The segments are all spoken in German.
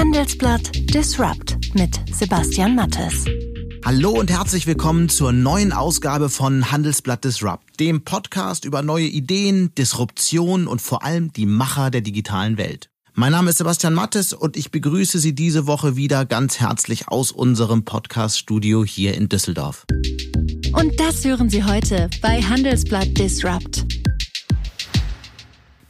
Handelsblatt Disrupt mit Sebastian Mattes. Hallo und herzlich willkommen zur neuen Ausgabe von Handelsblatt Disrupt, dem Podcast über neue Ideen, Disruption und vor allem die Macher der digitalen Welt. Mein Name ist Sebastian Mattes und ich begrüße Sie diese Woche wieder ganz herzlich aus unserem Podcast-Studio hier in Düsseldorf. Und das hören Sie heute bei Handelsblatt Disrupt.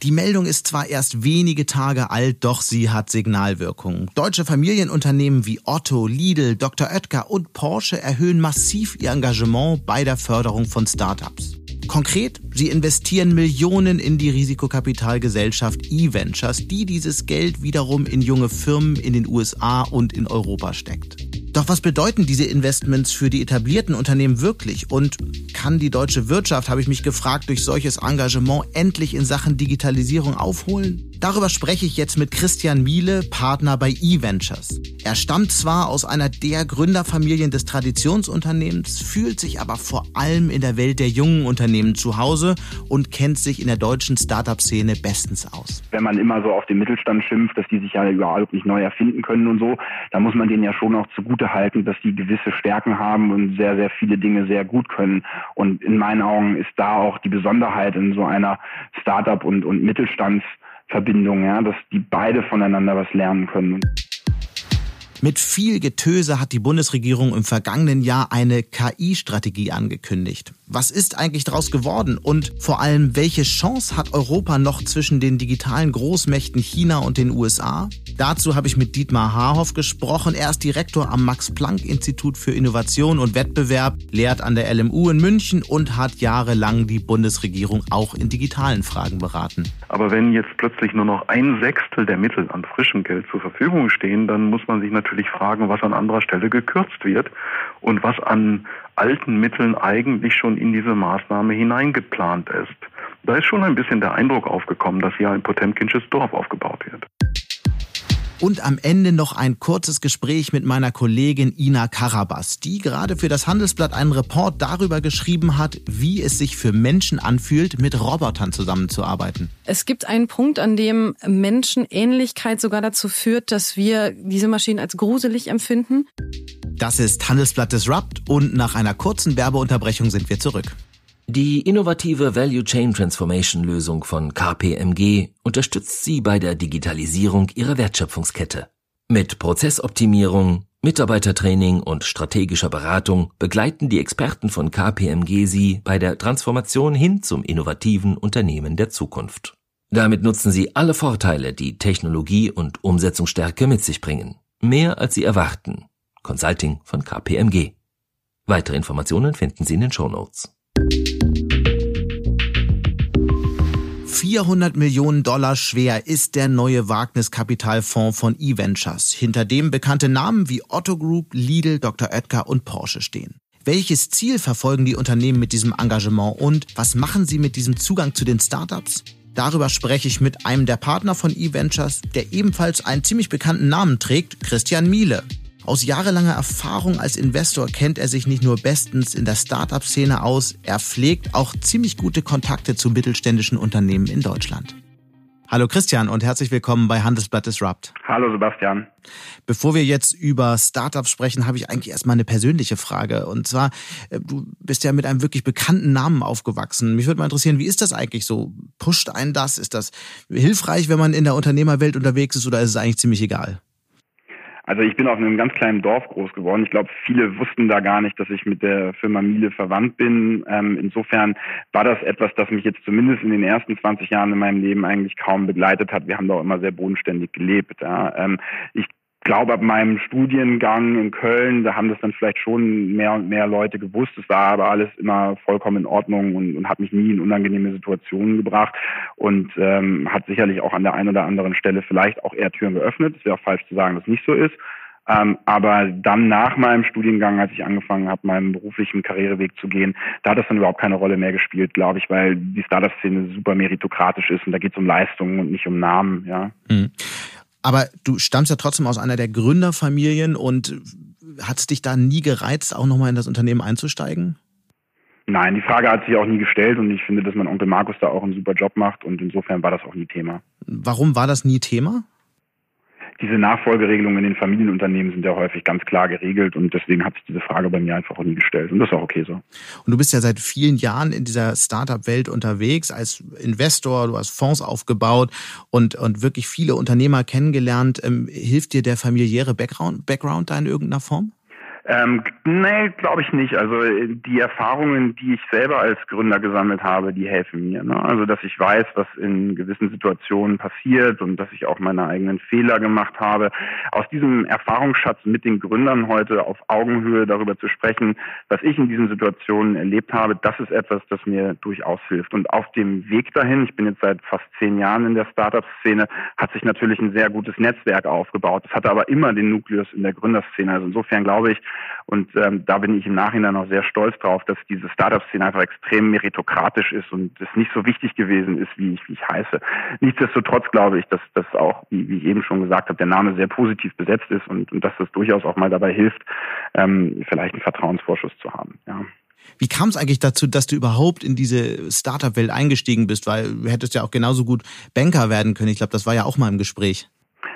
Die Meldung ist zwar erst wenige Tage alt, doch sie hat Signalwirkung. Deutsche Familienunternehmen wie Otto, Lidl, Dr. Oetker und Porsche erhöhen massiv ihr Engagement bei der Förderung von Startups. Konkret, sie investieren Millionen in die Risikokapitalgesellschaft E-Ventures, die dieses Geld wiederum in junge Firmen in den USA und in Europa steckt. Doch was bedeuten diese Investments für die etablierten Unternehmen wirklich? Und kann die deutsche Wirtschaft, habe ich mich gefragt, durch solches Engagement endlich in Sachen Digitalisierung aufholen? Darüber spreche ich jetzt mit Christian Miele, Partner bei eVentures. Er stammt zwar aus einer der Gründerfamilien des Traditionsunternehmens, fühlt sich aber vor allem in der Welt der jungen Unternehmen zu Hause und kennt sich in der deutschen Startup-Szene bestens aus. Wenn man immer so auf den Mittelstand schimpft, dass die sich ja überhaupt nicht neu erfinden können und so, dann muss man denen ja schon auch zugute halten, dass die gewisse Stärken haben und sehr, sehr viele Dinge sehr gut können. Und in meinen Augen ist da auch die Besonderheit in so einer Startup- und, und Mittelstands- Verbindung, ja, dass die beide voneinander was lernen können. Mit viel Getöse hat die Bundesregierung im vergangenen Jahr eine KI-Strategie angekündigt. Was ist eigentlich daraus geworden? Und vor allem, welche Chance hat Europa noch zwischen den digitalen Großmächten China und den USA? Dazu habe ich mit Dietmar Haarhoff gesprochen. Er ist Direktor am Max-Planck-Institut für Innovation und Wettbewerb, lehrt an der LMU in München und hat jahrelang die Bundesregierung auch in digitalen Fragen beraten. Aber wenn jetzt plötzlich nur noch ein Sechstel der Mittel an frischem Geld zur Verfügung stehen, dann muss man sich natürlich fragen, was an anderer Stelle gekürzt wird und was an alten Mitteln eigentlich schon in diese Maßnahme hineingeplant ist. Da ist schon ein bisschen der Eindruck aufgekommen, dass hier ein Potemkinsches Dorf aufgebaut wird. Und am Ende noch ein kurzes Gespräch mit meiner Kollegin Ina Karabas, die gerade für das Handelsblatt einen Report darüber geschrieben hat, wie es sich für Menschen anfühlt, mit Robotern zusammenzuarbeiten. Es gibt einen Punkt, an dem Menschenähnlichkeit sogar dazu führt, dass wir diese Maschinen als gruselig empfinden. Das ist Handelsblatt Disrupt und nach einer kurzen Werbeunterbrechung sind wir zurück. Die innovative Value Chain Transformation Lösung von KPMG unterstützt Sie bei der Digitalisierung Ihrer Wertschöpfungskette. Mit Prozessoptimierung, Mitarbeitertraining und strategischer Beratung begleiten die Experten von KPMG Sie bei der Transformation hin zum innovativen Unternehmen der Zukunft. Damit nutzen Sie alle Vorteile, die Technologie und Umsetzungsstärke mit sich bringen. Mehr als Sie erwarten. Consulting von KPMG. Weitere Informationen finden Sie in den Show Notes. 400 Millionen Dollar schwer ist der neue Wagniskapitalfonds von eVentures, hinter dem bekannte Namen wie Otto Group, Lidl, Dr. Oetker und Porsche stehen. Welches Ziel verfolgen die Unternehmen mit diesem Engagement und was machen sie mit diesem Zugang zu den Startups? Darüber spreche ich mit einem der Partner von eVentures, der ebenfalls einen ziemlich bekannten Namen trägt, Christian Miele. Aus jahrelanger Erfahrung als Investor kennt er sich nicht nur bestens in der Startup-Szene aus, er pflegt auch ziemlich gute Kontakte zu mittelständischen Unternehmen in Deutschland. Hallo Christian und herzlich willkommen bei Handelsblatt Disrupt. Hallo Sebastian. Bevor wir jetzt über Startups sprechen, habe ich eigentlich erstmal eine persönliche Frage. Und zwar, äh, du bist ja mit einem wirklich bekannten Namen aufgewachsen. Mich würde mal interessieren, wie ist das eigentlich so? Pusht einen das? Ist das hilfreich, wenn man in der Unternehmerwelt unterwegs ist oder ist es eigentlich ziemlich egal? Also ich bin auf einem ganz kleinen Dorf groß geworden. Ich glaube, viele wussten da gar nicht, dass ich mit der Firma Miele verwandt bin. Ähm, insofern war das etwas, das mich jetzt zumindest in den ersten 20 Jahren in meinem Leben eigentlich kaum begleitet hat. Wir haben da auch immer sehr bodenständig gelebt. Ja. Ähm, ich glaube, ab meinem Studiengang in Köln, da haben das dann vielleicht schon mehr und mehr Leute gewusst. Es war aber alles immer vollkommen in Ordnung und, und hat mich nie in unangenehme Situationen gebracht und ähm, hat sicherlich auch an der einen oder anderen Stelle vielleicht auch eher Türen geöffnet. Es wäre auch falsch zu sagen, dass es nicht so ist. Ähm, aber dann nach meinem Studiengang, als ich angefangen habe, meinen beruflichen Karriereweg zu gehen, da hat das dann überhaupt keine Rolle mehr gespielt, glaube ich, weil die Startup-Szene super meritokratisch ist und da geht es um Leistungen und nicht um Namen. Ja. Mhm. Aber du stammst ja trotzdem aus einer der Gründerfamilien und hat es dich da nie gereizt, auch nochmal in das Unternehmen einzusteigen? Nein, die Frage hat sich auch nie gestellt und ich finde, dass mein Onkel Markus da auch einen super Job macht und insofern war das auch nie Thema. Warum war das nie Thema? Diese Nachfolgeregelungen in den Familienunternehmen sind ja häufig ganz klar geregelt und deswegen hat sich diese Frage bei mir einfach auch nie gestellt und das ist auch okay so. Und du bist ja seit vielen Jahren in dieser Startup-Welt unterwegs als Investor, du hast Fonds aufgebaut und, und wirklich viele Unternehmer kennengelernt. Ähm, hilft dir der familiäre Background, Background da in irgendeiner Form? Ähm, nee, glaube ich nicht. Also äh, die Erfahrungen, die ich selber als Gründer gesammelt habe, die helfen mir. Ne? Also dass ich weiß, was in gewissen Situationen passiert und dass ich auch meine eigenen Fehler gemacht habe. Aus diesem Erfahrungsschatz mit den Gründern heute auf Augenhöhe darüber zu sprechen, was ich in diesen Situationen erlebt habe, das ist etwas, das mir durchaus hilft. Und auf dem Weg dahin, ich bin jetzt seit fast zehn Jahren in der Startup-Szene, hat sich natürlich ein sehr gutes Netzwerk aufgebaut. Das hatte aber immer den Nukleus in der Gründerszene. Also insofern glaube ich, und ähm, da bin ich im Nachhinein auch sehr stolz drauf, dass diese Startup-Szene einfach extrem meritokratisch ist und es nicht so wichtig gewesen ist, wie ich, wie ich heiße. Nichtsdestotrotz glaube ich, dass das auch, wie, wie ich eben schon gesagt habe, der Name sehr positiv besetzt ist und, und dass das durchaus auch mal dabei hilft, ähm, vielleicht einen Vertrauensvorschuss zu haben. Ja. Wie kam es eigentlich dazu, dass du überhaupt in diese Startup-Welt eingestiegen bist? Weil du hättest ja auch genauso gut Banker werden können. Ich glaube, das war ja auch mal im Gespräch.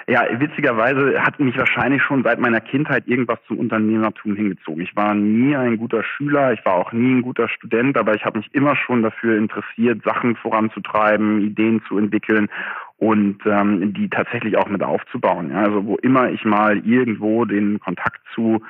Ja, witzigerweise hat mich wahrscheinlich schon seit meiner Kindheit irgendwas zum Unternehmertum hingezogen. Ich war nie ein guter Schüler, ich war auch nie ein guter Student, aber ich habe mich immer schon dafür interessiert, Sachen voranzutreiben, Ideen zu entwickeln und ähm, die tatsächlich auch mit aufzubauen. Ja, also wo immer ich mal irgendwo den Kontakt zu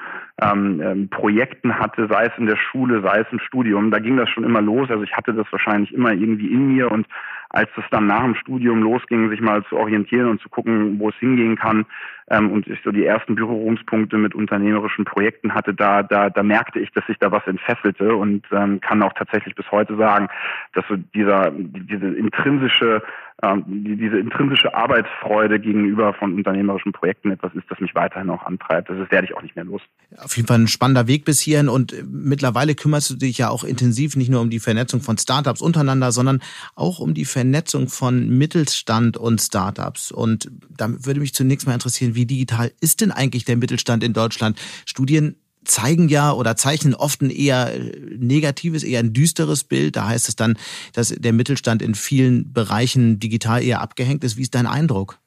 ähm, ähm, Projekten hatte, sei es in der Schule, sei es im Studium, da ging das schon immer los. Also ich hatte das wahrscheinlich immer irgendwie in mir und als es dann nach dem Studium losging, sich mal zu orientieren und zu gucken, wo es hingehen kann, ähm, und ich so die ersten Berührungspunkte mit unternehmerischen Projekten hatte, da, da, da merkte ich, dass sich da was entfesselte und ähm, kann auch tatsächlich bis heute sagen, dass so dieser, diese intrinsische, ähm, die, diese intrinsische Arbeitsfreude gegenüber von unternehmerischen Projekten etwas ist, das mich weiterhin auch antreibt. Das werde ich auch nicht mehr los. Auf jeden Fall ein spannender Weg bis hierhin und mittlerweile kümmerst du dich ja auch intensiv nicht nur um die Vernetzung von Startups untereinander, sondern auch um die Vernetzung von Mittelstand und Startups. Und da würde mich zunächst mal interessieren, wie digital ist denn eigentlich der Mittelstand in Deutschland? Studien zeigen ja oder zeichnen oft ein eher negatives, eher ein düsteres Bild. Da heißt es dann, dass der Mittelstand in vielen Bereichen digital eher abgehängt ist. Wie ist dein Eindruck?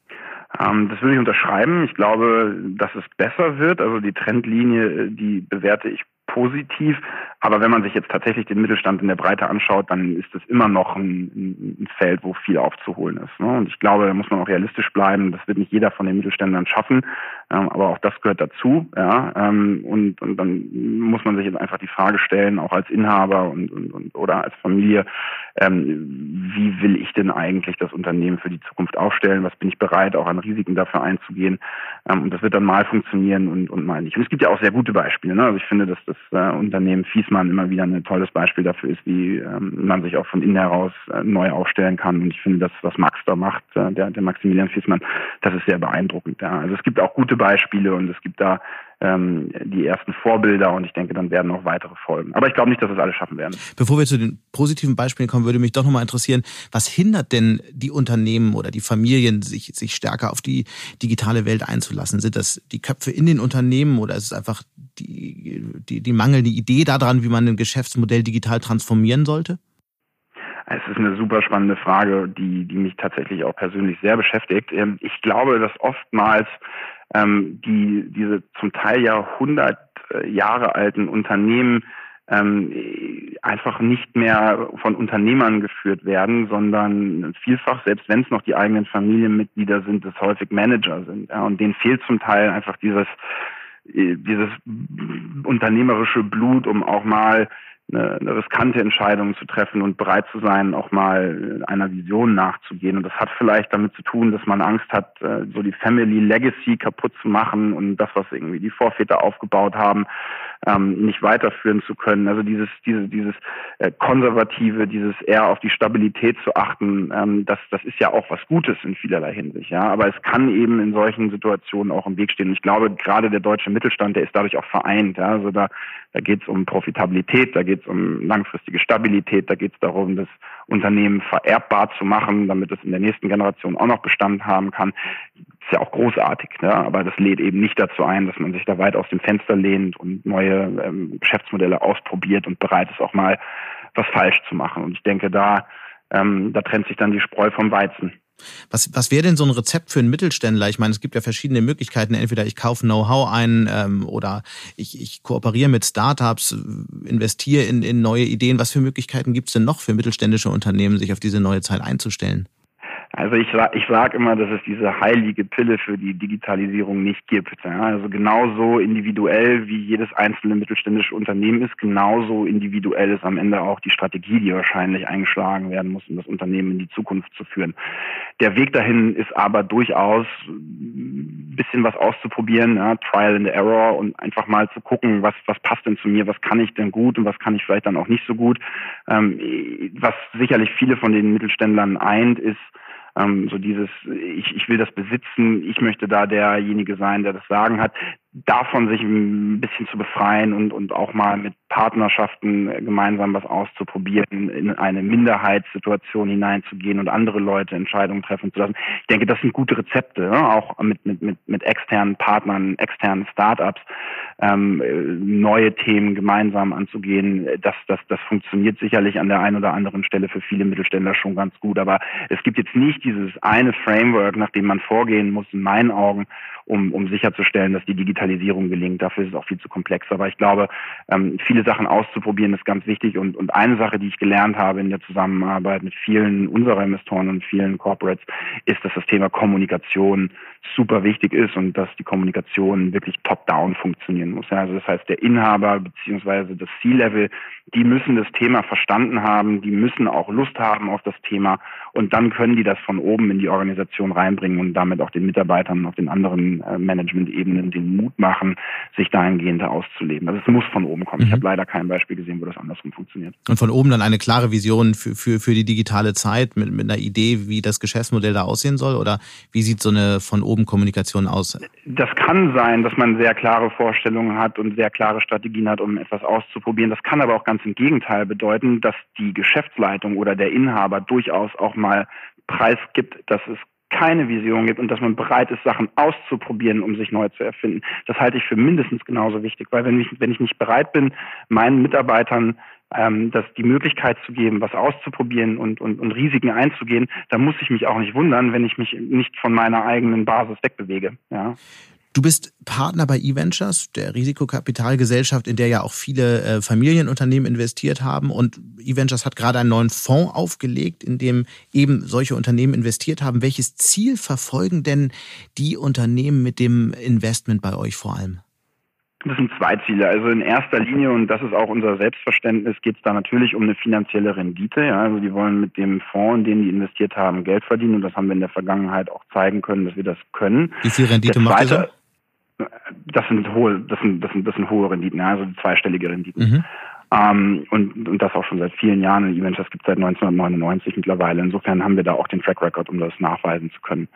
Ähm, das würde ich unterschreiben. Ich glaube, dass es besser wird. Also die Trendlinie, die bewerte ich positiv. Aber wenn man sich jetzt tatsächlich den Mittelstand in der Breite anschaut, dann ist es immer noch ein, ein Feld, wo viel aufzuholen ist. Ne? Und ich glaube, da muss man auch realistisch bleiben. Das wird nicht jeder von den Mittelständlern schaffen, ähm, aber auch das gehört dazu. Ja? Ähm, und, und dann muss man sich jetzt einfach die Frage stellen, auch als Inhaber und, und, und oder als Familie, ähm, wie will ich denn eigentlich das Unternehmen für die Zukunft aufstellen? Was bin ich bereit, auch an Risiken dafür einzugehen? Ähm, und das wird dann mal funktionieren und, und mal nicht. Und es gibt ja auch sehr gute Beispiele. Ne? Also ich finde, dass das äh, Unternehmen Fiesmann immer wieder ein tolles Beispiel dafür ist, wie ähm, man sich auch von innen heraus äh, neu aufstellen kann. Und ich finde, das, was Max da macht, äh, der, der Maximilian Fiesmann, das ist sehr beeindruckend. Ja. Also es gibt auch gute Beispiele und es gibt da ähm, die ersten Vorbilder und ich denke, dann werden noch weitere folgen. Aber ich glaube nicht, dass es alle schaffen werden. Bevor wir zu den positiven Beispielen kommen, würde mich doch nochmal interessieren, was hindert denn die Unternehmen oder die Familien, sich, sich stärker auf die digitale Welt einzulassen? Sind das die Köpfe in den Unternehmen oder ist es einfach die, die, die mangelnde Idee daran, wie man ein Geschäftsmodell digital transformieren sollte? Es ist eine super spannende Frage, die, die mich tatsächlich auch persönlich sehr beschäftigt. Ähm, ich glaube, dass oftmals ähm, die diese zum Teil ja 100 äh, Jahre alten Unternehmen ähm, einfach nicht mehr von Unternehmern geführt werden, sondern vielfach, selbst wenn es noch die eigenen Familienmitglieder sind, es häufig Manager sind. Ja, und denen fehlt zum Teil einfach dieses äh, dieses unternehmerische Blut, um auch mal eine, eine riskante Entscheidung zu treffen und bereit zu sein, auch mal einer Vision nachzugehen. Und das hat vielleicht damit zu tun, dass man Angst hat, äh, so die Family Legacy kaputt zu machen und das, was irgendwie die Vorväter aufgebaut haben, ähm, nicht weiterführen zu können. Also dieses, diese, dieses äh, konservative, dieses eher auf die Stabilität zu achten, ähm, das, das ist ja auch was Gutes in vielerlei Hinsicht. Ja, aber es kann eben in solchen Situationen auch im Weg stehen. Und ich glaube, gerade der deutsche Mittelstand, der ist dadurch auch vereint. Ja? Also da, da geht es um Profitabilität, da geht es um langfristige Stabilität, da geht es darum, das Unternehmen vererbbar zu machen, damit es in der nächsten Generation auch noch Bestand haben kann ist ja auch großartig, ne? aber das lädt eben nicht dazu ein, dass man sich da weit aus dem Fenster lehnt und neue ähm, Geschäftsmodelle ausprobiert und bereit ist, auch mal was falsch zu machen. Und ich denke, da, ähm, da trennt sich dann die Spreu vom Weizen. Was, was wäre denn so ein Rezept für einen Mittelständler? Ich meine, es gibt ja verschiedene Möglichkeiten. Entweder ich kaufe Know-how ein ähm, oder ich, ich kooperiere mit Startups, investiere in, in neue Ideen. Was für Möglichkeiten gibt es denn noch für mittelständische Unternehmen, sich auf diese neue Zeit einzustellen? Also ich, ich sage immer, dass es diese heilige Pille für die Digitalisierung nicht gibt. Ja, also genauso individuell wie jedes einzelne mittelständische Unternehmen ist, genauso individuell ist am Ende auch die Strategie, die wahrscheinlich eingeschlagen werden muss, um das Unternehmen in die Zukunft zu führen. Der Weg dahin ist aber durchaus ein bisschen was auszuprobieren, ja, Trial and Error und einfach mal zu gucken, was, was passt denn zu mir, was kann ich denn gut und was kann ich vielleicht dann auch nicht so gut. Ähm, was sicherlich viele von den Mittelständlern eint, ist, ähm, so dieses, ich, ich will das besitzen, ich möchte da derjenige sein, der das Sagen hat davon sich ein bisschen zu befreien und, und auch mal mit Partnerschaften gemeinsam was auszuprobieren, in eine Minderheitssituation hineinzugehen und andere Leute Entscheidungen treffen zu lassen. Ich denke, das sind gute Rezepte, ne? auch mit, mit, mit, mit externen Partnern, externen Startups, ähm, neue Themen gemeinsam anzugehen. Das, das, das funktioniert sicherlich an der einen oder anderen Stelle für viele Mittelständler schon ganz gut. Aber es gibt jetzt nicht dieses eine Framework, nach dem man vorgehen muss, in meinen Augen, um, um sicherzustellen, dass die Digitalisierung gelingt. Dafür ist es auch viel zu komplex. Aber ich glaube, ähm, viele Sachen auszuprobieren ist ganz wichtig. Und, und eine Sache, die ich gelernt habe in der Zusammenarbeit mit vielen unserer Investoren und vielen Corporates, ist, dass das Thema Kommunikation super wichtig ist und dass die Kommunikation wirklich top-down funktionieren muss. Also das heißt, der Inhaber beziehungsweise das C-Level, die müssen das Thema verstanden haben, die müssen auch Lust haben auf das Thema und dann können die das von oben in die Organisation reinbringen und damit auch den Mitarbeitern auf den anderen äh, Management-Ebenen den Mut machen, sich dahingehend auszuleben. Also es muss von oben kommen. Mhm. Ich habe leider kein Beispiel gesehen, wo das andersrum funktioniert. Und von oben dann eine klare Vision für, für, für die digitale Zeit mit, mit einer Idee, wie das Geschäftsmodell da aussehen soll? Oder wie sieht so eine von oben Kommunikation aus? Das kann sein, dass man sehr klare Vorstellungen hat und sehr klare Strategien hat, um etwas auszuprobieren. Das kann aber auch ganz im Gegenteil bedeuten, dass die Geschäftsleitung oder der Inhaber durchaus auch mal preisgibt, dass es keine Vision gibt und dass man bereit ist, Sachen auszuprobieren, um sich neu zu erfinden. Das halte ich für mindestens genauso wichtig, weil wenn ich, wenn ich nicht bereit bin, meinen Mitarbeitern ähm, das die Möglichkeit zu geben, was auszuprobieren und, und, und Risiken einzugehen, dann muss ich mich auch nicht wundern, wenn ich mich nicht von meiner eigenen Basis wegbewege. Ja. Du bist Partner bei eVentures, der Risikokapitalgesellschaft, in der ja auch viele äh, Familienunternehmen investiert haben. Und eVentures hat gerade einen neuen Fonds aufgelegt, in dem eben solche Unternehmen investiert haben. Welches Ziel verfolgen denn die Unternehmen mit dem Investment bei euch vor allem? Das sind zwei Ziele. Also in erster Linie, und das ist auch unser Selbstverständnis, geht es da natürlich um eine finanzielle Rendite. Ja, also die wollen mit dem Fonds, in den die investiert haben, Geld verdienen. Und das haben wir in der Vergangenheit auch zeigen können, dass wir das können. Wie viel Rendite macht ihr? Das sind hohe, das sind, das sind, das sind hohe Renditen, also zweistellige Renditen. Mhm. Ähm, und, und das auch schon seit vielen Jahren. Events, das gibt seit 1999 mittlerweile. Insofern haben wir da auch den Track Record, um das nachweisen zu können.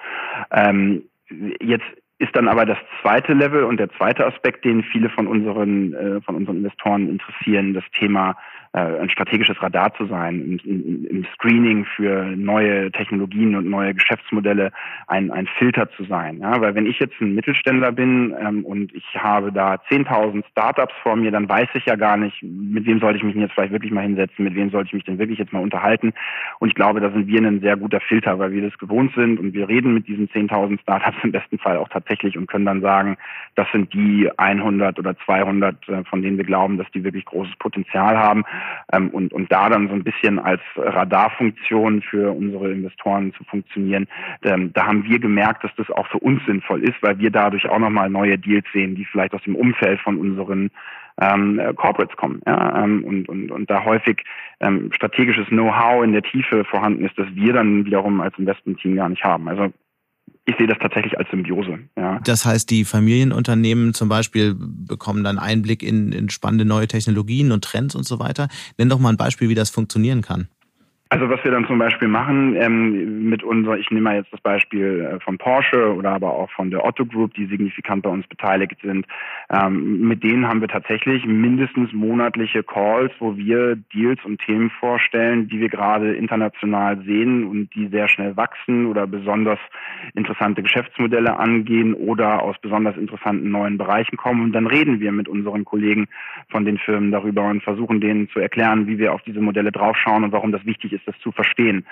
Ähm, jetzt ist dann aber das zweite Level und der zweite Aspekt, den viele von unseren, äh, von unseren Investoren interessieren, das Thema ein strategisches Radar zu sein, im, im, Screening für neue Technologien und neue Geschäftsmodelle ein, ein Filter zu sein. Ja? Weil wenn ich jetzt ein Mittelständler bin ähm, und ich habe da 10.000 Startups vor mir, dann weiß ich ja gar nicht, mit wem sollte ich mich jetzt vielleicht wirklich mal hinsetzen, mit wem sollte ich mich denn wirklich jetzt mal unterhalten. Und ich glaube, da sind wir ein sehr guter Filter, weil wir das gewohnt sind und wir reden mit diesen 10.000 Startups im besten Fall auch tatsächlich und können dann sagen, das sind die 100 oder 200, äh, von denen wir glauben, dass die wirklich großes Potenzial haben ähm, und, und da dann so ein bisschen als Radarfunktion für unsere Investoren zu funktionieren. Ähm, da haben wir gemerkt, dass das auch für uns sinnvoll ist, weil wir dadurch auch nochmal neue Deals sehen, die vielleicht aus dem Umfeld von unseren ähm, Corporates kommen. Ja, ähm, und, und, und da häufig ähm, strategisches Know-how in der Tiefe vorhanden ist, das wir dann wiederum als Investment-Team gar nicht haben. Also ich sehe das tatsächlich als Symbiose. Ja. Das heißt, die Familienunternehmen zum Beispiel bekommen dann Einblick in, in spannende neue Technologien und Trends und so weiter. Nenn doch mal ein Beispiel, wie das funktionieren kann. Also was wir dann zum Beispiel machen ähm, mit unserer, ich nehme mal jetzt das Beispiel äh, von Porsche oder aber auch von der Otto Group, die signifikant bei uns beteiligt sind, ähm, mit denen haben wir tatsächlich mindestens monatliche Calls, wo wir Deals und Themen vorstellen, die wir gerade international sehen und die sehr schnell wachsen oder besonders interessante Geschäftsmodelle angehen oder aus besonders interessanten neuen Bereichen kommen. Und dann reden wir mit unseren Kollegen von den Firmen darüber und versuchen denen zu erklären, wie wir auf diese Modelle draufschauen und warum das wichtig ist ist, das zu verstehen.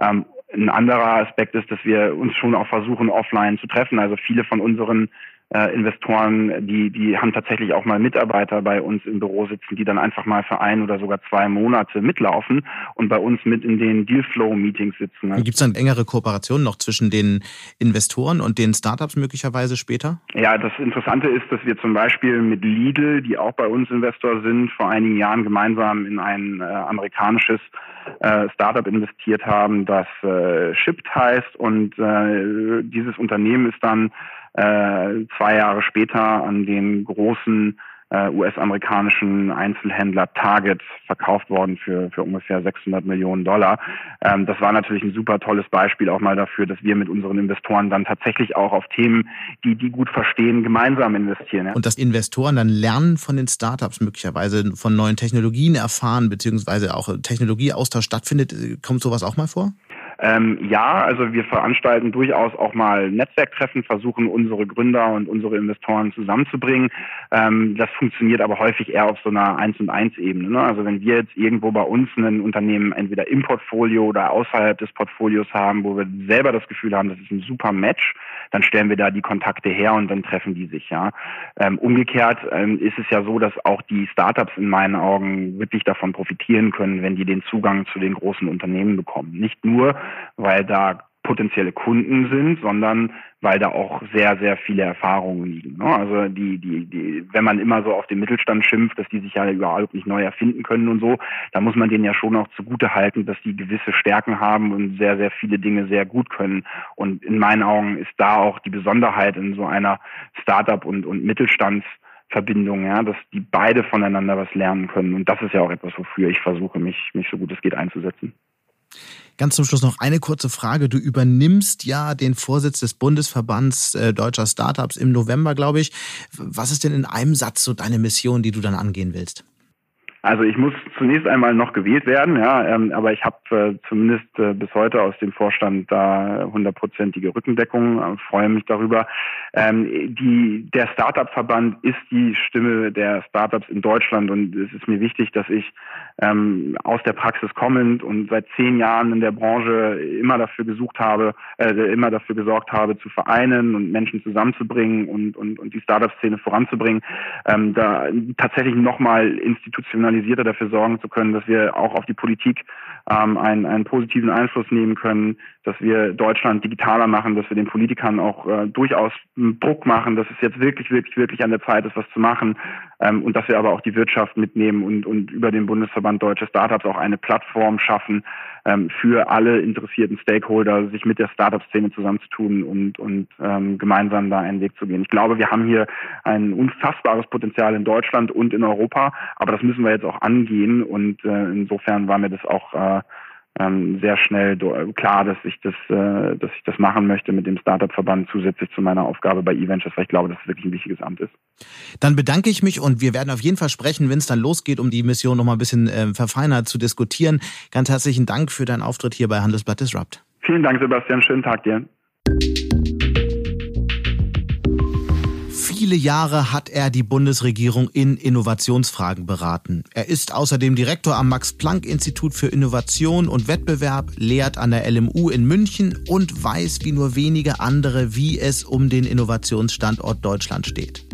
Ähm, ein anderer Aspekt ist, dass wir uns schon auch versuchen, offline zu treffen. Also viele von unseren Investoren, die, die haben tatsächlich auch mal Mitarbeiter bei uns im Büro sitzen, die dann einfach mal für ein oder sogar zwei Monate mitlaufen und bei uns mit in den Dealflow-Meetings sitzen. Gibt es dann engere Kooperationen noch zwischen den Investoren und den Startups möglicherweise später? Ja, das Interessante ist, dass wir zum Beispiel mit Lidl, die auch bei uns Investor sind, vor einigen Jahren gemeinsam in ein äh, amerikanisches äh, Startup investiert haben, das äh, Shipped heißt und äh, dieses Unternehmen ist dann äh, zwei Jahre später an den großen äh, US-amerikanischen Einzelhändler Target verkauft worden für, für ungefähr 600 Millionen Dollar. Ähm, das war natürlich ein super tolles Beispiel auch mal dafür, dass wir mit unseren Investoren dann tatsächlich auch auf Themen, die die gut verstehen, gemeinsam investieren. Ja. Und dass Investoren dann lernen von den Startups möglicherweise, von neuen Technologien erfahren, beziehungsweise auch Technologieaustausch stattfindet, kommt sowas auch mal vor? Ähm, ja, also wir veranstalten durchaus auch mal Netzwerktreffen, versuchen unsere Gründer und unsere Investoren zusammenzubringen. Ähm, das funktioniert aber häufig eher auf so einer Eins und Eins Ebene. Ne? Also wenn wir jetzt irgendwo bei uns ein Unternehmen entweder im Portfolio oder außerhalb des Portfolios haben, wo wir selber das Gefühl haben, das ist ein super Match, dann stellen wir da die Kontakte her und dann treffen die sich. Ja. Ähm, umgekehrt ähm, ist es ja so, dass auch die Startups in meinen Augen wirklich davon profitieren können, wenn die den Zugang zu den großen Unternehmen bekommen. Nicht nur, weil da potenzielle Kunden sind, sondern weil da auch sehr, sehr viele Erfahrungen liegen. Ne? Also die, die, die, wenn man immer so auf den Mittelstand schimpft, dass die sich ja überhaupt nicht neu erfinden können und so, da muss man denen ja schon auch zugute halten, dass die gewisse Stärken haben und sehr, sehr viele Dinge sehr gut können. Und in meinen Augen ist da auch die Besonderheit in so einer Startup- und, und Mittelstandsverbindung, ja, dass die beide voneinander was lernen können. Und das ist ja auch etwas, wofür ich versuche, mich, mich so gut es geht einzusetzen. Ganz zum Schluss noch eine kurze Frage. Du übernimmst ja den Vorsitz des Bundesverbands äh, deutscher Startups im November, glaube ich. Was ist denn in einem Satz so deine Mission, die du dann angehen willst? Also ich muss zunächst einmal noch gewählt werden, ja, ähm, aber ich habe äh, zumindest äh, bis heute aus dem Vorstand da hundertprozentige Rückendeckung, äh, freue mich darüber. Ähm, die, der Startup-Verband ist die Stimme der Startups in Deutschland und es ist mir wichtig, dass ich ähm, aus der Praxis kommend und seit zehn Jahren in der Branche immer dafür gesucht habe, äh, immer dafür gesorgt habe, zu vereinen und Menschen zusammenzubringen und, und, und die Startup-Szene voranzubringen, ähm, da tatsächlich nochmal institutionalisiert organisierter dafür sorgen zu können, dass wir auch auf die Politik ähm, einen, einen positiven Einfluss nehmen können, dass wir Deutschland digitaler machen, dass wir den Politikern auch äh, durchaus Druck machen, dass es jetzt wirklich, wirklich, wirklich an der Zeit ist, was zu machen ähm, und dass wir aber auch die Wirtschaft mitnehmen und, und über den Bundesverband Deutsche Startups auch eine Plattform schaffen ähm, für alle interessierten Stakeholder, sich mit der Startup-Szene zusammenzutun und, und ähm, gemeinsam da einen Weg zu gehen. Ich glaube, wir haben hier ein unfassbares Potenzial in Deutschland und in Europa, aber das müssen wir jetzt auch angehen und äh, insofern war mir das auch äh, ähm, sehr schnell klar, dass ich das, äh, dass ich das machen möchte mit dem Startup-Verband zusätzlich zu meiner Aufgabe bei eVentures, weil ich glaube, dass es wirklich ein wichtiges Amt ist. Dann bedanke ich mich und wir werden auf jeden Fall sprechen, wenn es dann losgeht, um die Mission noch mal ein bisschen äh, verfeinert zu diskutieren. Ganz herzlichen Dank für deinen Auftritt hier bei Handelsblatt Disrupt. Vielen Dank, Sebastian. Schönen Tag dir. Viele Jahre hat er die Bundesregierung in Innovationsfragen beraten. Er ist außerdem Direktor am Max-Planck-Institut für Innovation und Wettbewerb, lehrt an der LMU in München und weiß wie nur wenige andere, wie es um den Innovationsstandort Deutschland steht.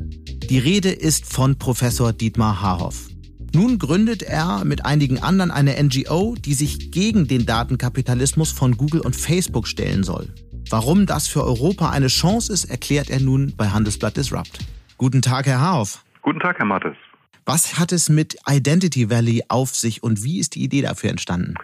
Die Rede ist von Professor Dietmar Haarhoff. Nun gründet er mit einigen anderen eine NGO, die sich gegen den Datenkapitalismus von Google und Facebook stellen soll. Warum das für Europa eine Chance ist, erklärt er nun bei Handelsblatt Disrupt. Guten Tag, Herr Hauf. Guten Tag, Herr Mattes. Was hat es mit Identity Valley auf sich und wie ist die Idee dafür entstanden?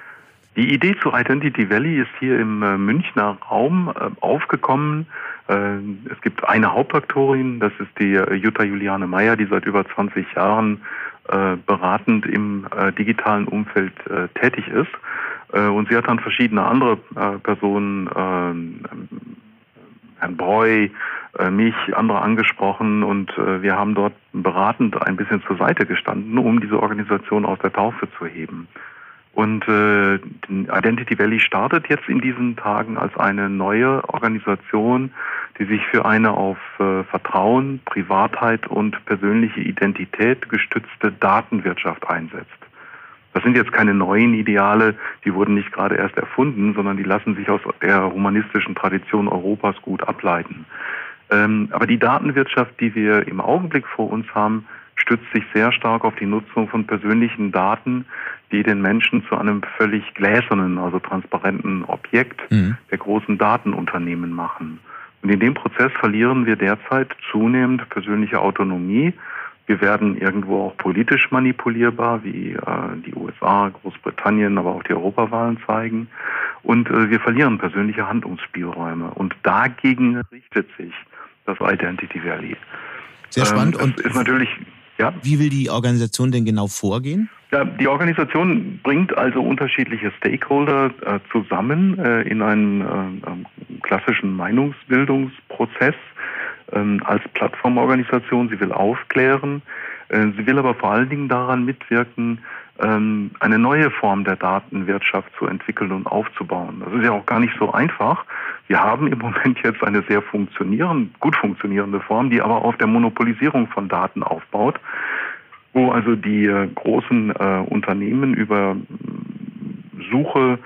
Die Idee zu Identity Valley ist hier im äh, Münchner Raum äh, aufgekommen. Äh, es gibt eine Hauptaktorin, das ist die Jutta Juliane Meyer, die seit über 20 Jahren beratend im digitalen Umfeld tätig ist. Äh, und sie hat dann verschiedene andere äh, Personen, ähm, Herrn Breu, äh, mich, andere angesprochen und wir haben dort beratend ein bisschen zur Seite gestanden, um diese Organisation aus der Taufe zu heben. Und äh, Identity Valley startet jetzt in diesen Tagen als eine neue Organisation, die sich für eine auf äh, Vertrauen, Privatheit und persönliche Identität gestützte Datenwirtschaft einsetzt. Das sind jetzt keine neuen Ideale, die wurden nicht gerade erst erfunden, sondern die lassen sich aus der humanistischen Tradition Europas gut ableiten. Ähm, aber die Datenwirtschaft, die wir im Augenblick vor uns haben, stützt sich sehr stark auf die Nutzung von persönlichen Daten, die den Menschen zu einem völlig gläsernen, also transparenten Objekt mhm. der großen Datenunternehmen machen. Und in dem Prozess verlieren wir derzeit zunehmend persönliche Autonomie. Wir werden irgendwo auch politisch manipulierbar, wie äh, die USA, Großbritannien, aber auch die Europawahlen zeigen. Und äh, wir verlieren persönliche Handlungsspielräume. Und dagegen richtet sich das Identity Valley. Sehr spannend. Ähm, und ist natürlich, ja. Wie will die Organisation denn genau vorgehen? Ja, die Organisation bringt also unterschiedliche Stakeholder äh, zusammen äh, in einen äh, klassischen Meinungsbildungsprozess ähm, als Plattformorganisation. Sie will aufklären. Äh, sie will aber vor allen Dingen daran mitwirken, ähm, eine neue Form der Datenwirtschaft zu entwickeln und aufzubauen. Das ist ja auch gar nicht so einfach. Wir haben im Moment jetzt eine sehr funktionierende, gut funktionierende Form, die aber auf der Monopolisierung von Daten aufbaut wo also die äh, großen äh, Unternehmen über mm, Suche,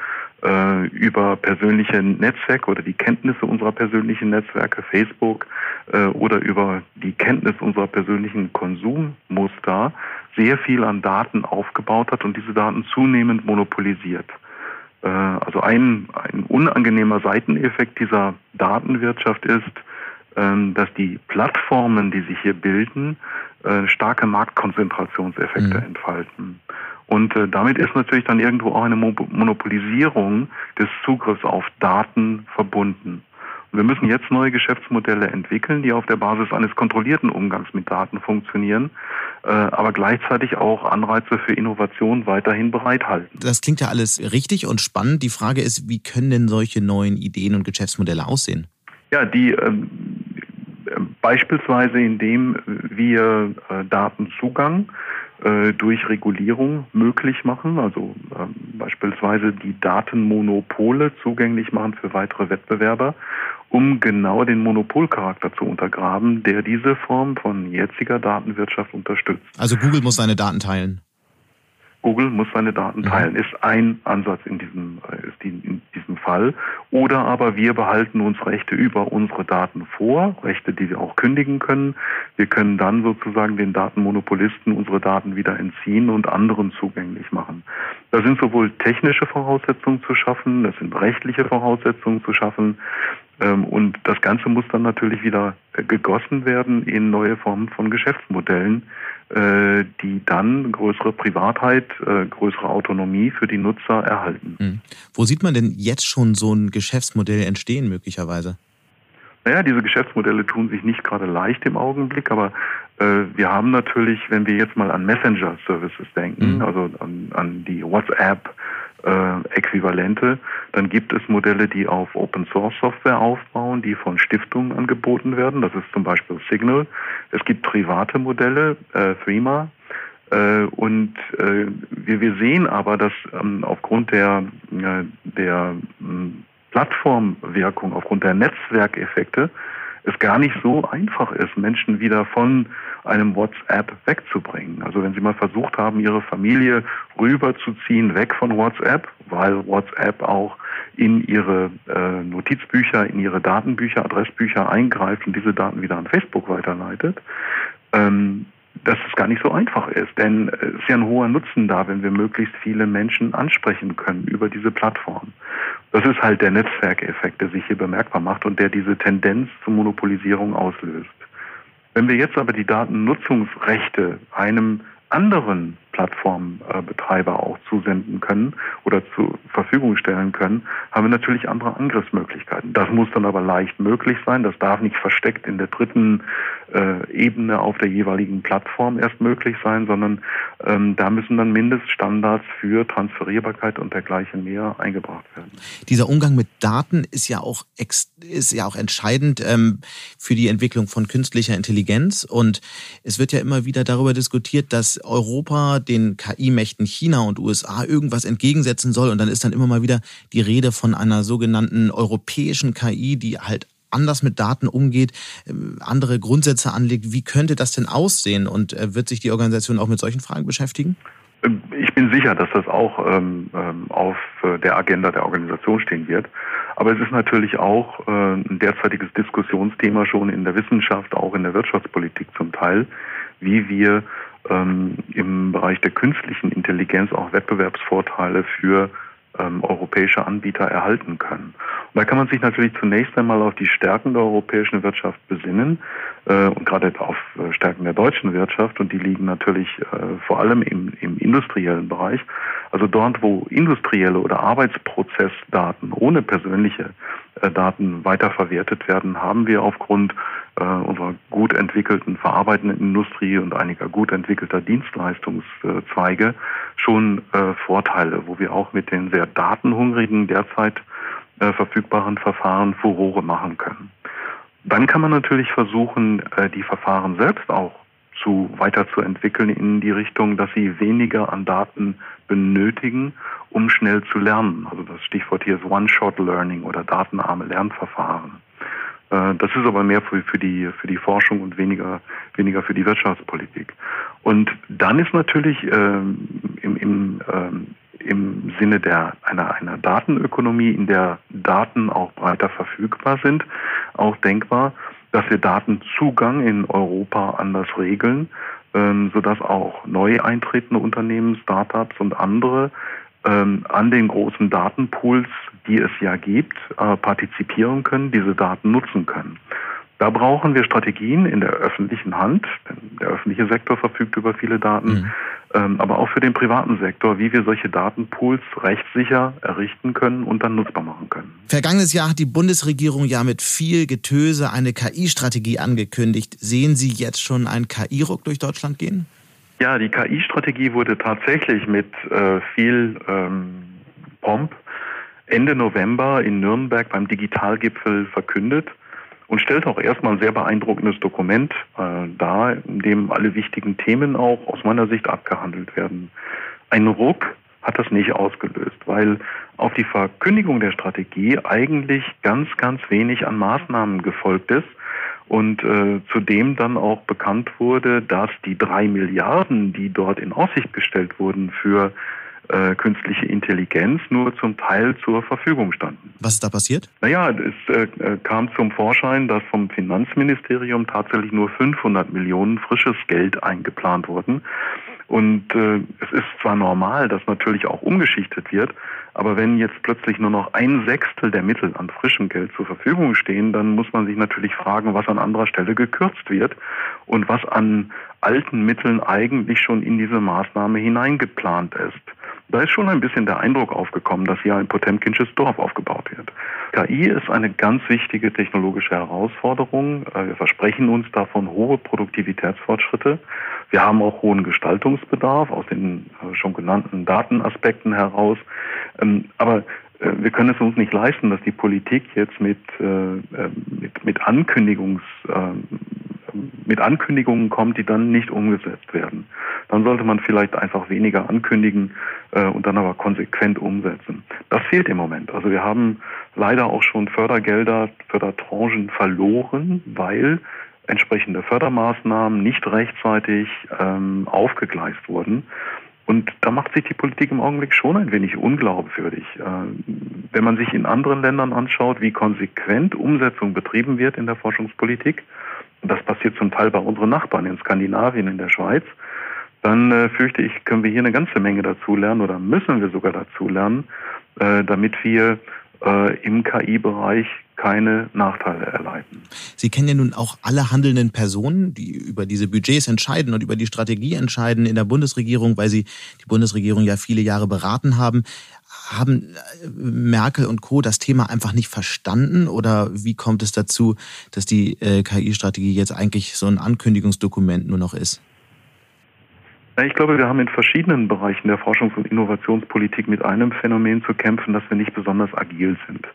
äh, über persönliche Netzwerke oder die Kenntnisse unserer persönlichen Netzwerke, Facebook äh, oder über die Kenntnis unserer persönlichen Konsummuster sehr viel an Daten aufgebaut hat und diese Daten zunehmend monopolisiert. Äh, also ein, ein unangenehmer Seiteneffekt dieser Datenwirtschaft ist, ähm, dass die Plattformen, die sich hier bilden, äh, starke Marktkonzentrationseffekte mhm. entfalten. Und äh, damit ist natürlich dann irgendwo auch eine Monopolisierung des Zugriffs auf Daten verbunden. Und wir müssen jetzt neue Geschäftsmodelle entwickeln, die auf der Basis eines kontrollierten Umgangs mit Daten funktionieren, äh, aber gleichzeitig auch Anreize für Innovation weiterhin bereithalten. Das klingt ja alles richtig und spannend. Die Frage ist, wie können denn solche neuen Ideen und Geschäftsmodelle aussehen? Ja, die ähm, Beispielsweise indem wir äh, Datenzugang durch Regulierung möglich machen, also ähm, beispielsweise die Datenmonopole zugänglich machen für weitere Wettbewerber, um genau den Monopolcharakter zu untergraben, der diese Form von jetziger Datenwirtschaft unterstützt. Also Google muss seine Daten teilen. Google muss seine Daten mhm. teilen, ist ein Ansatz in diesem, äh, ist in diesem Fall. Oder aber wir behalten uns Rechte über unsere Daten vor, Rechte, die wir auch kündigen können. Wir können dann sozusagen den Datenmonopolisten unsere Daten wieder entziehen und anderen zugänglich machen. Da sind sowohl technische Voraussetzungen zu schaffen, das sind rechtliche Voraussetzungen zu schaffen. Ähm, und das Ganze muss dann natürlich wieder äh, gegossen werden in neue Formen von Geschäftsmodellen, äh, die dann größere Privatheit, äh, größere Autonomie für die Nutzer erhalten. Mhm. Wo sieht man denn jetzt schon so ein Geschäftsmodell entstehen möglicherweise? Naja, diese Geschäftsmodelle tun sich nicht gerade leicht im Augenblick, aber äh, wir haben natürlich, wenn wir jetzt mal an Messenger-Services denken, mhm. also an, an die WhatsApp, äh, Äquivalente. Dann gibt es Modelle, die auf Open Source Software aufbauen, die von Stiftungen angeboten werden. Das ist zum Beispiel Signal. Es gibt private Modelle, äh, Threema. Äh, und äh, wir, wir sehen aber, dass ähm, aufgrund der, äh, der ähm, Plattformwirkung, aufgrund der Netzwerkeffekte, es gar nicht so einfach ist, Menschen wieder von einem WhatsApp wegzubringen. Also wenn Sie mal versucht haben, Ihre Familie rüberzuziehen, weg von WhatsApp, weil WhatsApp auch in Ihre äh, Notizbücher, in Ihre Datenbücher, Adressbücher eingreift und diese Daten wieder an Facebook weiterleitet, ähm, dass es gar nicht so einfach ist. Denn es ist ja ein hoher Nutzen da, wenn wir möglichst viele Menschen ansprechen können über diese Plattform. Das ist halt der Netzwerkeffekt, der sich hier bemerkbar macht und der diese Tendenz zur Monopolisierung auslöst. Wenn wir jetzt aber die Datennutzungsrechte einem anderen Plattformbetreiber auch zusenden können oder zur Verfügung stellen können, haben wir natürlich andere Angriffsmöglichkeiten. Das muss dann aber leicht möglich sein. Das darf nicht versteckt in der dritten äh, Ebene auf der jeweiligen Plattform erst möglich sein, sondern ähm, da müssen dann Mindeststandards für Transferierbarkeit und dergleichen mehr eingebracht werden. Dieser Umgang mit Daten ist ja auch ist ja auch entscheidend ähm, für die Entwicklung von künstlicher Intelligenz und es wird ja immer wieder darüber diskutiert, dass Europa den KI-Mächten China und USA irgendwas entgegensetzen soll und dann ist dann immer mal wieder die Rede von einer sogenannten europäischen KI, die halt anders mit Daten umgeht, äh, andere Grundsätze anlegt. Wie könnte das denn aussehen? Und äh, wird sich die Organisation auch mit solchen Fragen beschäftigen? Ich ich bin sicher, dass das auch ähm, ähm, auf äh, der Agenda der Organisation stehen wird. Aber es ist natürlich auch äh, ein derzeitiges Diskussionsthema schon in der Wissenschaft, auch in der Wirtschaftspolitik zum Teil, wie wir ähm, im Bereich der künstlichen Intelligenz auch Wettbewerbsvorteile für ähm, europäische Anbieter erhalten können. Und da kann man sich natürlich zunächst einmal auf die Stärken der europäischen Wirtschaft besinnen äh, und gerade auf äh, Stärken der deutschen Wirtschaft und die liegen natürlich äh, vor allem im, im industriellen Bereich. Also dort, wo industrielle oder Arbeitsprozessdaten ohne persönliche äh, Daten weiterverwertet werden, haben wir aufgrund äh, unserer gut entwickelten verarbeitenden Industrie und einiger gut entwickelter Dienstleistungszweige schon äh, Vorteile, wo wir auch mit den sehr datenhungrigen derzeit äh, verfügbaren Verfahren Furore machen können. Dann kann man natürlich versuchen, äh, die Verfahren selbst auch zu weiterzuentwickeln in die Richtung, dass sie weniger an Daten benötigen, um schnell zu lernen. Also das Stichwort hier ist One-Shot-Learning oder datenarme Lernverfahren. Äh, das ist aber mehr für, die, für die Forschung und weniger, weniger für die Wirtschaftspolitik. Und dann ist natürlich ähm, im, im, ähm, im Sinne der, einer, einer Datenökonomie, in der Daten auch breiter verfügbar sind, auch denkbar, dass wir Datenzugang in Europa anders regeln, ähm, sodass auch neu eintretende Unternehmen, Startups und andere ähm, an den großen Datenpools, die es ja gibt, äh, partizipieren können, diese Daten nutzen können. Da brauchen wir Strategien in der öffentlichen Hand, denn der öffentliche Sektor verfügt über viele Daten, mhm. ähm, aber auch für den privaten Sektor, wie wir solche Datenpools rechtssicher errichten können und dann nutzbar machen können. Vergangenes Jahr hat die Bundesregierung ja mit viel Getöse eine KI-Strategie angekündigt. Sehen Sie jetzt schon einen KI-Ruck durch Deutschland gehen? Ja, die KI-Strategie wurde tatsächlich mit äh, viel ähm, Pomp Ende November in Nürnberg beim Digitalgipfel verkündet und stellt auch erstmal ein sehr beeindruckendes Dokument äh, dar, in dem alle wichtigen Themen auch aus meiner Sicht abgehandelt werden. Ein Ruck hat das nicht ausgelöst, weil auf die Verkündigung der Strategie eigentlich ganz, ganz wenig an Maßnahmen gefolgt ist und äh, zudem dann auch bekannt wurde, dass die drei Milliarden, die dort in Aussicht gestellt wurden für äh, künstliche Intelligenz nur zum Teil zur Verfügung standen. Was ist da passiert? Naja, es äh, kam zum Vorschein, dass vom Finanzministerium tatsächlich nur 500 Millionen frisches Geld eingeplant wurden. Und äh, es ist zwar normal, dass natürlich auch umgeschichtet wird, aber wenn jetzt plötzlich nur noch ein Sechstel der Mittel an frischem Geld zur Verfügung stehen, dann muss man sich natürlich fragen, was an anderer Stelle gekürzt wird und was an alten Mitteln eigentlich schon in diese Maßnahme hineingeplant ist. Da ist schon ein bisschen der Eindruck aufgekommen, dass hier ein Potemkinsches Dorf aufgebaut wird. KI ist eine ganz wichtige technologische Herausforderung. Äh, wir versprechen uns davon hohe Produktivitätsfortschritte. Wir haben auch hohen Gestaltungsbedarf aus den äh, schon genannten Datenaspekten heraus. Ähm, aber äh, wir können es uns nicht leisten, dass die Politik jetzt mit, mit, mit Ankündigungs, ähm, mit Ankündigungen kommt, die dann nicht umgesetzt werden. Dann sollte man vielleicht einfach weniger ankündigen äh, und dann aber konsequent umsetzen. Das fehlt im Moment. Also wir haben leider auch schon Fördergelder, Fördertranchen verloren, weil entsprechende Fördermaßnahmen nicht rechtzeitig ähm, aufgegleist wurden. Und da macht sich die Politik im Augenblick schon ein wenig unglaubwürdig. Äh, wenn man sich in anderen Ländern anschaut, wie konsequent Umsetzung betrieben wird in der Forschungspolitik, das passiert zum Teil bei unseren Nachbarn in Skandinavien, in der Schweiz, dann äh, fürchte ich, können wir hier eine ganze Menge dazu lernen oder müssen wir sogar dazu lernen, äh, damit wir äh, im KI-Bereich keine Nachteile erleiden. Sie kennen ja nun auch alle handelnden Personen, die über diese Budgets entscheiden und über die Strategie entscheiden in der Bundesregierung, weil sie die Bundesregierung ja viele Jahre beraten haben. Haben äh, Merkel und Co. das Thema einfach nicht verstanden oder wie kommt es dazu, dass die äh, KI-Strategie jetzt eigentlich so ein Ankündigungsdokument nur noch ist? Ich glaube, wir haben in verschiedenen Bereichen der Forschungs- und Innovationspolitik mit einem Phänomen zu kämpfen, dass wir nicht besonders agil sind.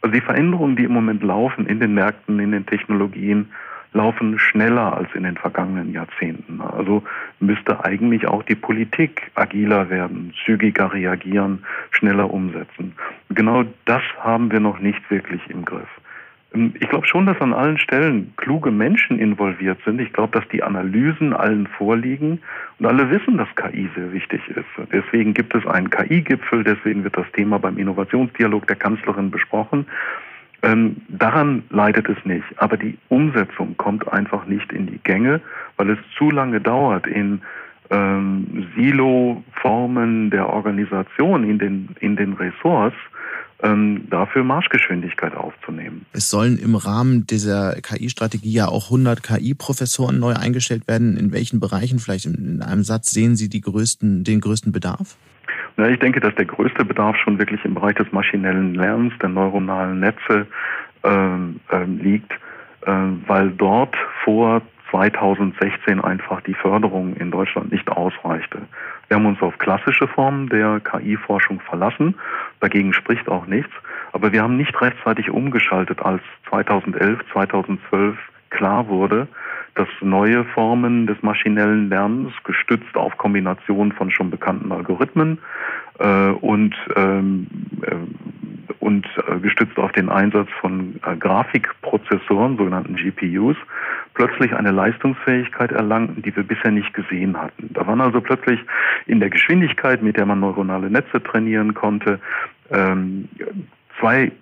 Also die Veränderungen, die im Moment laufen in den Märkten, in den Technologien, laufen schneller als in den vergangenen Jahrzehnten. Also müsste eigentlich auch die Politik agiler werden, zügiger reagieren, schneller umsetzen. Genau das haben wir noch nicht wirklich im Griff. Ähm, ich glaube schon, dass an allen Stellen kluge Menschen involviert sind. Ich glaube, dass die Analysen allen vorliegen und alle wissen, dass KI sehr wichtig ist. Deswegen gibt es einen KI-Gipfel, deswegen wird das Thema beim Innovationsdialog der Kanzlerin besprochen. Ähm, daran leidet es nicht. Aber die Umsetzung kommt einfach nicht in die Gänge, weil es zu lange dauert in ähm, Silo-Formen der Organisation in den, in den Ressorts dafür Marschgeschwindigkeit aufzunehmen. Es sollen im Rahmen dieser KI-Strategie ja auch 100 KI-Professoren neu eingestellt werden. In welchen Bereichen, vielleicht in einem Satz, sehen Sie größten, den größten Bedarf? Ja, ich denke, dass der größte Bedarf schon wirklich im Bereich des maschinellen Lernens, der neuronalen Netze ähm, ähm, liegt, äh, weil dort vor 2016 einfach die Förderung in Deutschland nicht ausreichte. Wir haben uns auf klassische Formen der KI-Forschung verlassen. Dagegen spricht auch nichts. Aber wir haben nicht rechtzeitig umgeschaltet, als 2011, 2012 klar wurde, dass neue Formen des maschinellen Lernens, gestützt auf Kombination von schon bekannten Algorithmen äh, und ähm, äh, und äh, gestützt auf den Einsatz von äh, Grafikprozessoren, sogenannten GPUs, plötzlich eine Leistungsfähigkeit erlangten, die wir bisher nicht gesehen hatten. Da waren also plötzlich in der Geschwindigkeit, mit der man neuronale Netze trainieren konnte, ähm, zwei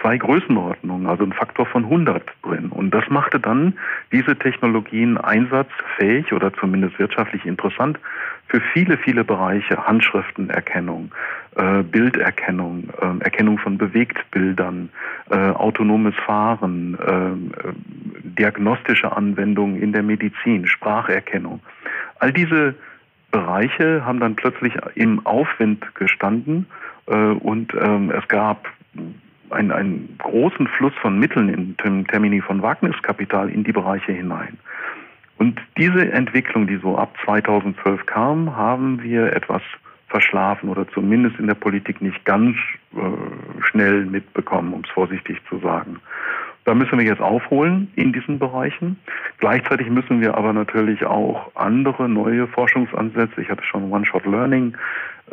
zwei Größenordnungen, also ein Faktor von 100 drin. Und das machte dann diese Technologien einsatzfähig oder zumindest wirtschaftlich interessant für viele, viele Bereiche. Handschriftenerkennung, äh, Bilderkennung, äh, Erkennung von Bewegtbildern, äh, autonomes Fahren, ähm, äh, diagnostische Anwendungen in der Medizin, Spracherkennung. All diese Bereiche haben dann plötzlich im Aufwind gestanden äh, und ähm, es gab einen, einen großen Fluss von Mitteln in Termini von Wagniskapital in die Bereiche hinein. Und diese Entwicklung, die so ab 2012 kam, haben wir etwas verschlafen oder zumindest in der Politik nicht ganz äh, schnell mitbekommen, um es vorsichtig zu sagen. Da müssen wir jetzt aufholen in diesen Bereichen. Gleichzeitig müssen wir aber natürlich auch andere neue Forschungsansätze, ich hatte schon One-Shot-Learning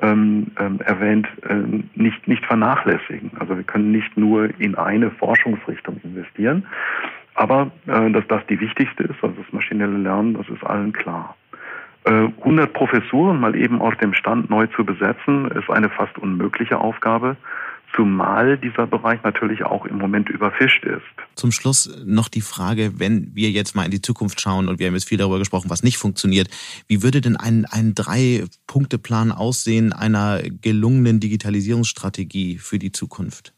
ähm, ähm, erwähnt, äh, nicht, nicht vernachlässigen. Also wir können nicht nur in eine Forschungsrichtung investieren. Aber äh, dass das die wichtigste ist, also das maschinelle Lernen, das ist allen klar. 100 äh, Professuren mal eben auf dem Stand neu zu besetzen, ist eine fast unmögliche Aufgabe zumal dieser Bereich natürlich auch im Moment überfischt ist. Zum Schluss noch die Frage, wenn wir jetzt mal in die Zukunft schauen und wir haben jetzt viel darüber gesprochen, was nicht funktioniert, wie würde denn ein, ein Drei-Punkte-Plan aussehen einer gelungenen Digitalisierungsstrategie für die Zukunft?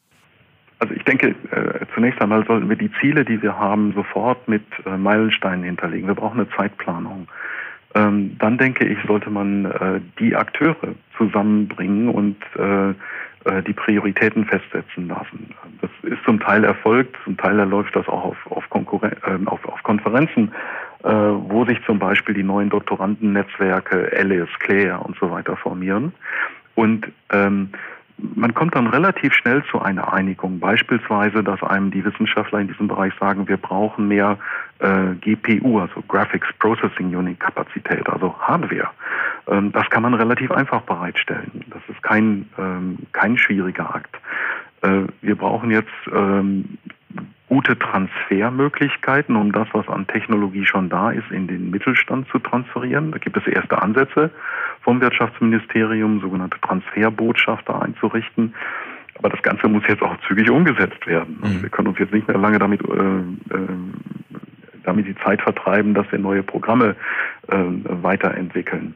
Also ich denke, äh, zunächst einmal sollten wir die Ziele, die wir haben, sofort mit äh, Meilensteinen hinterlegen. Wir brauchen eine Zeitplanung. Ähm, dann denke ich, sollte man äh, die Akteure zusammenbringen und äh, äh, die Prioritäten festsetzen lassen. Das ist zum Teil erfolgt, zum Teil erläuft das auch auf, auf, Konkurren äh, auf, auf Konferenzen, äh, wo sich zum Beispiel die neuen Doktorandennetzwerke Alice, Claire und so weiter formieren. Und ähm, man kommt dann relativ schnell zu einer Einigung. Beispielsweise, dass einem die Wissenschaftler in diesem Bereich sagen, wir brauchen mehr äh, GPU, also Graphics Processing Unit Kapazität, also Hardware. Ähm, das kann man relativ einfach bereitstellen. Das ist kein, ähm, kein schwieriger Akt. Äh, wir brauchen jetzt ähm, gute Transfermöglichkeiten, um das, was an Technologie schon da ist, in den Mittelstand zu transferieren. Da gibt es erste Ansätze vom Wirtschaftsministerium, sogenannte Transferbotschafter einzurichten. Aber das Ganze muss jetzt auch zügig umgesetzt werden. Also wir können uns jetzt nicht mehr lange damit, äh, äh, damit die Zeit vertreiben, dass wir neue Programme äh, weiterentwickeln.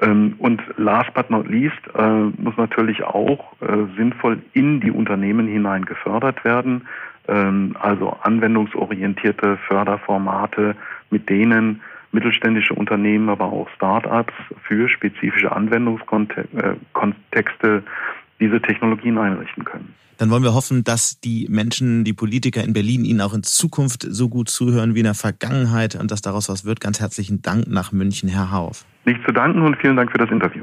Ähm, und last but not least äh, muss natürlich auch äh, sinnvoll in die Unternehmen hinein gefördert werden. Ähm, also anwendungsorientierte Förderformate, mit denen mittelständische Unternehmen, aber auch Start-ups für spezifische Anwendungskontexte diese Technologien einrichten können. Dann wollen wir hoffen, dass die Menschen, die Politiker in Berlin Ihnen auch in Zukunft so gut zuhören wie in der Vergangenheit und dass daraus was wird. Ganz herzlichen Dank nach München, Herr Hauf. Nicht zu danken und vielen Dank für das Interview.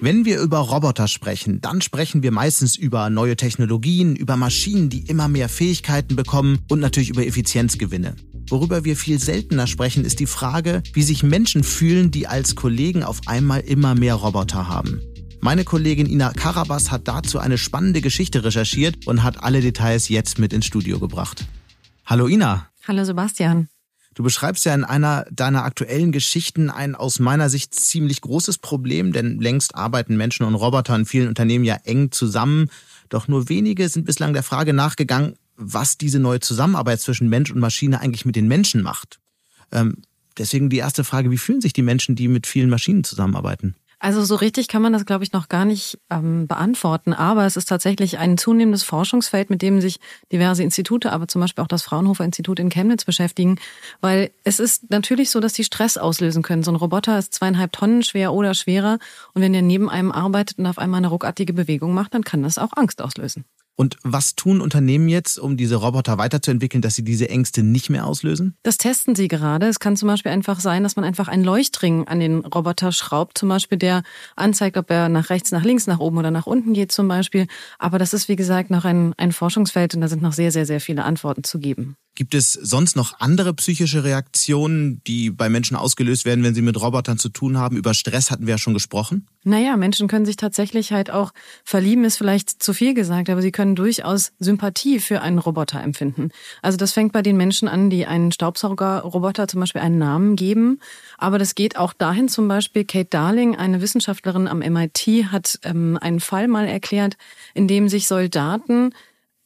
Wenn wir über Roboter sprechen, dann sprechen wir meistens über neue Technologien, über Maschinen, die immer mehr Fähigkeiten bekommen und natürlich über Effizienzgewinne. Worüber wir viel seltener sprechen, ist die Frage, wie sich Menschen fühlen, die als Kollegen auf einmal immer mehr Roboter haben. Meine Kollegin Ina Karabas hat dazu eine spannende Geschichte recherchiert und hat alle Details jetzt mit ins Studio gebracht. Hallo Ina. Hallo Sebastian. Du beschreibst ja in einer deiner aktuellen Geschichten ein aus meiner Sicht ziemlich großes Problem, denn längst arbeiten Menschen und Roboter in vielen Unternehmen ja eng zusammen. Doch nur wenige sind bislang der Frage nachgegangen, was diese neue Zusammenarbeit zwischen Mensch und Maschine eigentlich mit den Menschen macht. Ähm, deswegen die erste Frage, wie fühlen sich die Menschen, die mit vielen Maschinen zusammenarbeiten? Also so richtig kann man das, glaube ich, noch gar nicht ähm, beantworten. Aber es ist tatsächlich ein zunehmendes Forschungsfeld, mit dem sich diverse Institute, aber zum Beispiel auch das Fraunhofer Institut in Chemnitz beschäftigen. Weil es ist natürlich so, dass die Stress auslösen können. So ein Roboter ist zweieinhalb Tonnen schwer oder schwerer. Und wenn der neben einem arbeitet und auf einmal eine ruckartige Bewegung macht, dann kann das auch Angst auslösen. Und was tun Unternehmen jetzt, um diese Roboter weiterzuentwickeln, dass sie diese Ängste nicht mehr auslösen? Das testen sie gerade. Es kann zum Beispiel einfach sein, dass man einfach einen Leuchtring an den Roboter schraubt, zum Beispiel der anzeigt, ob er nach rechts, nach links, nach oben oder nach unten geht zum Beispiel. Aber das ist, wie gesagt, noch ein, ein Forschungsfeld und da sind noch sehr, sehr, sehr viele Antworten zu geben. Gibt es sonst noch andere psychische Reaktionen, die bei Menschen ausgelöst werden, wenn sie mit Robotern zu tun haben? Über Stress hatten wir ja schon gesprochen. Naja, Menschen können sich tatsächlich halt auch verlieben, ist vielleicht zu viel gesagt, aber sie können durchaus Sympathie für einen Roboter empfinden. Also das fängt bei den Menschen an, die einen Staubsaugerroboter zum Beispiel einen Namen geben. Aber das geht auch dahin zum Beispiel, Kate Darling, eine Wissenschaftlerin am MIT, hat ähm, einen Fall mal erklärt, in dem sich Soldaten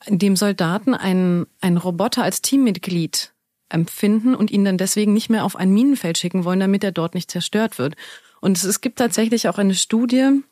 dem Soldaten einen, einen Roboter als Teammitglied empfinden und ihn dann deswegen nicht mehr auf ein Minenfeld schicken wollen, damit er dort nicht zerstört wird. Und es gibt tatsächlich auch eine Studie,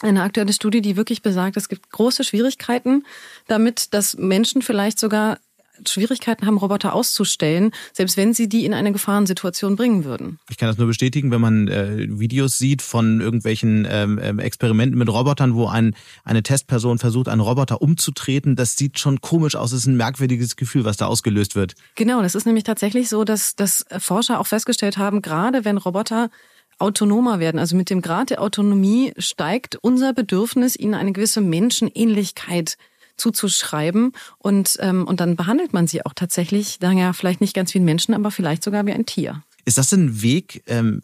eine aktuelle Studie, die wirklich besagt, es gibt große Schwierigkeiten damit, dass Menschen vielleicht sogar Schwierigkeiten haben, Roboter auszustellen, selbst wenn sie die in eine Gefahrensituation bringen würden. Ich kann das nur bestätigen, wenn man äh, Videos sieht von irgendwelchen ähm, ähm, Experimenten mit Robotern, wo ein, eine Testperson versucht, einen Roboter umzutreten. Das sieht schon komisch aus. Es ist ein merkwürdiges Gefühl, was da ausgelöst wird. Genau, das ist nämlich tatsächlich so, dass, dass Forscher auch festgestellt haben, gerade wenn Roboter autonomer werden. Also mit dem Grad der Autonomie steigt unser Bedürfnis, ihnen eine gewisse Menschenähnlichkeit zuzuschreiben und, ähm, und dann behandelt man sie auch tatsächlich, dann ja vielleicht nicht ganz wie ein Menschen, aber vielleicht sogar wie ein Tier. Ist das ein Weg, ähm,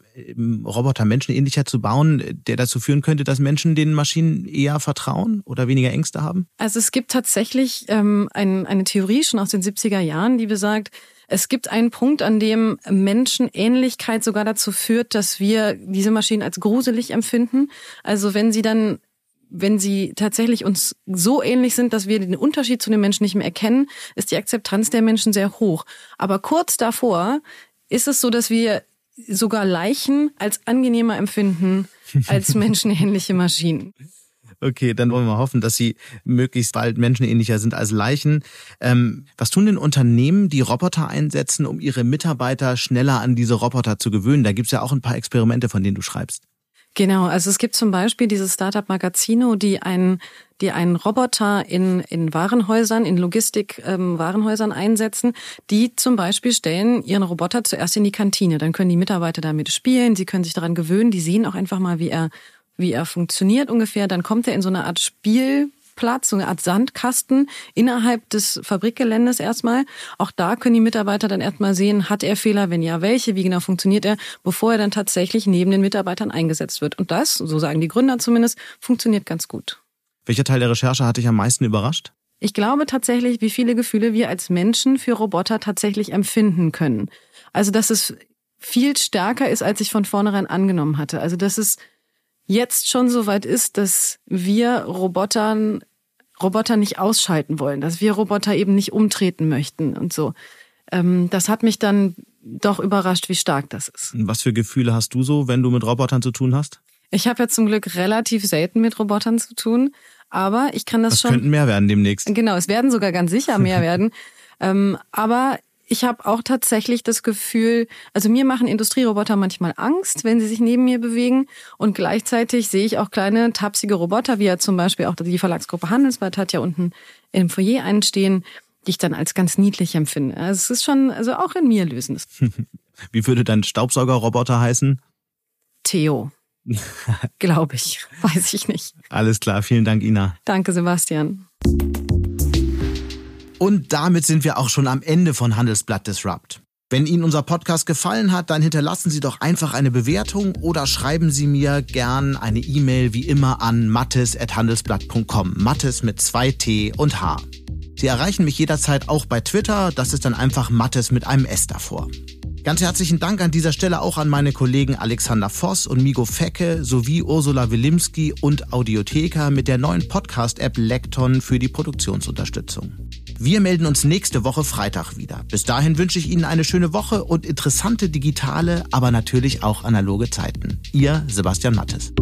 Roboter menschenähnlicher zu bauen, der dazu führen könnte, dass Menschen den Maschinen eher vertrauen oder weniger Ängste haben? Also es gibt tatsächlich ähm, ein, eine Theorie schon aus den 70er Jahren, die besagt, es gibt einen Punkt, an dem Menschenähnlichkeit sogar dazu führt, dass wir diese Maschinen als gruselig empfinden. Also wenn sie dann wenn sie tatsächlich uns so ähnlich sind, dass wir den Unterschied zu den Menschen nicht mehr erkennen, ist die Akzeptanz der Menschen sehr hoch. Aber kurz davor ist es so, dass wir sogar Leichen als angenehmer empfinden als menschenähnliche Maschinen. Okay, dann wollen wir hoffen, dass sie möglichst bald menschenähnlicher sind als Leichen. Ähm, was tun denn Unternehmen, die Roboter einsetzen, um ihre Mitarbeiter schneller an diese Roboter zu gewöhnen? Da gibt's ja auch ein paar Experimente, von denen du schreibst. Genau, also es gibt zum Beispiel dieses Startup Magazino, die einen, die einen Roboter in, in Warenhäusern, in Logistik-Warenhäusern ähm, einsetzen, die zum Beispiel stellen ihren Roboter zuerst in die Kantine. Dann können die Mitarbeiter damit spielen, sie können sich daran gewöhnen, die sehen auch einfach mal, wie er, wie er funktioniert ungefähr. Dann kommt er in so eine Art Spiel, Platz, so eine Art Sandkasten innerhalb des Fabrikgeländes erstmal. Auch da können die Mitarbeiter dann erstmal sehen, hat er Fehler, wenn ja, welche, wie genau funktioniert er, bevor er dann tatsächlich neben den Mitarbeitern eingesetzt wird. Und das, so sagen die Gründer zumindest, funktioniert ganz gut. Welcher Teil der Recherche hat dich am meisten überrascht? Ich glaube tatsächlich, wie viele Gefühle wir als Menschen für Roboter tatsächlich empfinden können. Also, dass es viel stärker ist, als ich von vornherein angenommen hatte. Also, dass es jetzt schon so weit ist, dass wir Robotern Roboter nicht ausschalten wollen, dass wir Roboter eben nicht umtreten möchten und so. Ähm, das hat mich dann doch überrascht, wie stark das ist. Was für Gefühle hast du so, wenn du mit Robotern zu tun hast? Ich habe ja zum Glück relativ selten mit Robotern zu tun, aber ich kann das, das schon. könnten mehr werden demnächst. Genau, es werden sogar ganz sicher mehr werden. Ähm, aber ich habe auch tatsächlich das Gefühl, also mir machen Industrieroboter manchmal Angst, wenn sie sich neben mir bewegen. Und gleichzeitig sehe ich auch kleine tapsige Roboter, wie ja zum Beispiel auch die Verlagsgruppe Handelsblatt hat ja unten im Foyer einstehen, die ich dann als ganz niedlich empfinde. Also es ist schon, also auch in mir lösen. Wie würde dein Staubsaugerroboter heißen? Theo. Glaube ich. Weiß ich nicht. Alles klar. Vielen Dank, Ina. Danke, Sebastian. Und damit sind wir auch schon am Ende von Handelsblatt Disrupt. Wenn Ihnen unser Podcast gefallen hat, dann hinterlassen Sie doch einfach eine Bewertung oder schreiben Sie mir gern eine E-Mail wie immer an mattes.handelsblatt.com. Mattes mit zwei T und H. Sie erreichen mich jederzeit auch bei Twitter, das ist dann einfach Mattes mit einem S davor. Ganz herzlichen Dank an dieser Stelle auch an meine Kollegen Alexander Voss und Migo Fecke sowie Ursula Wilimski und Audiotheka mit der neuen Podcast-App Lekton für die Produktionsunterstützung. Wir melden uns nächste Woche Freitag wieder. Bis dahin wünsche ich Ihnen eine schöne Woche und interessante digitale, aber natürlich auch analoge Zeiten. Ihr Sebastian Mattes.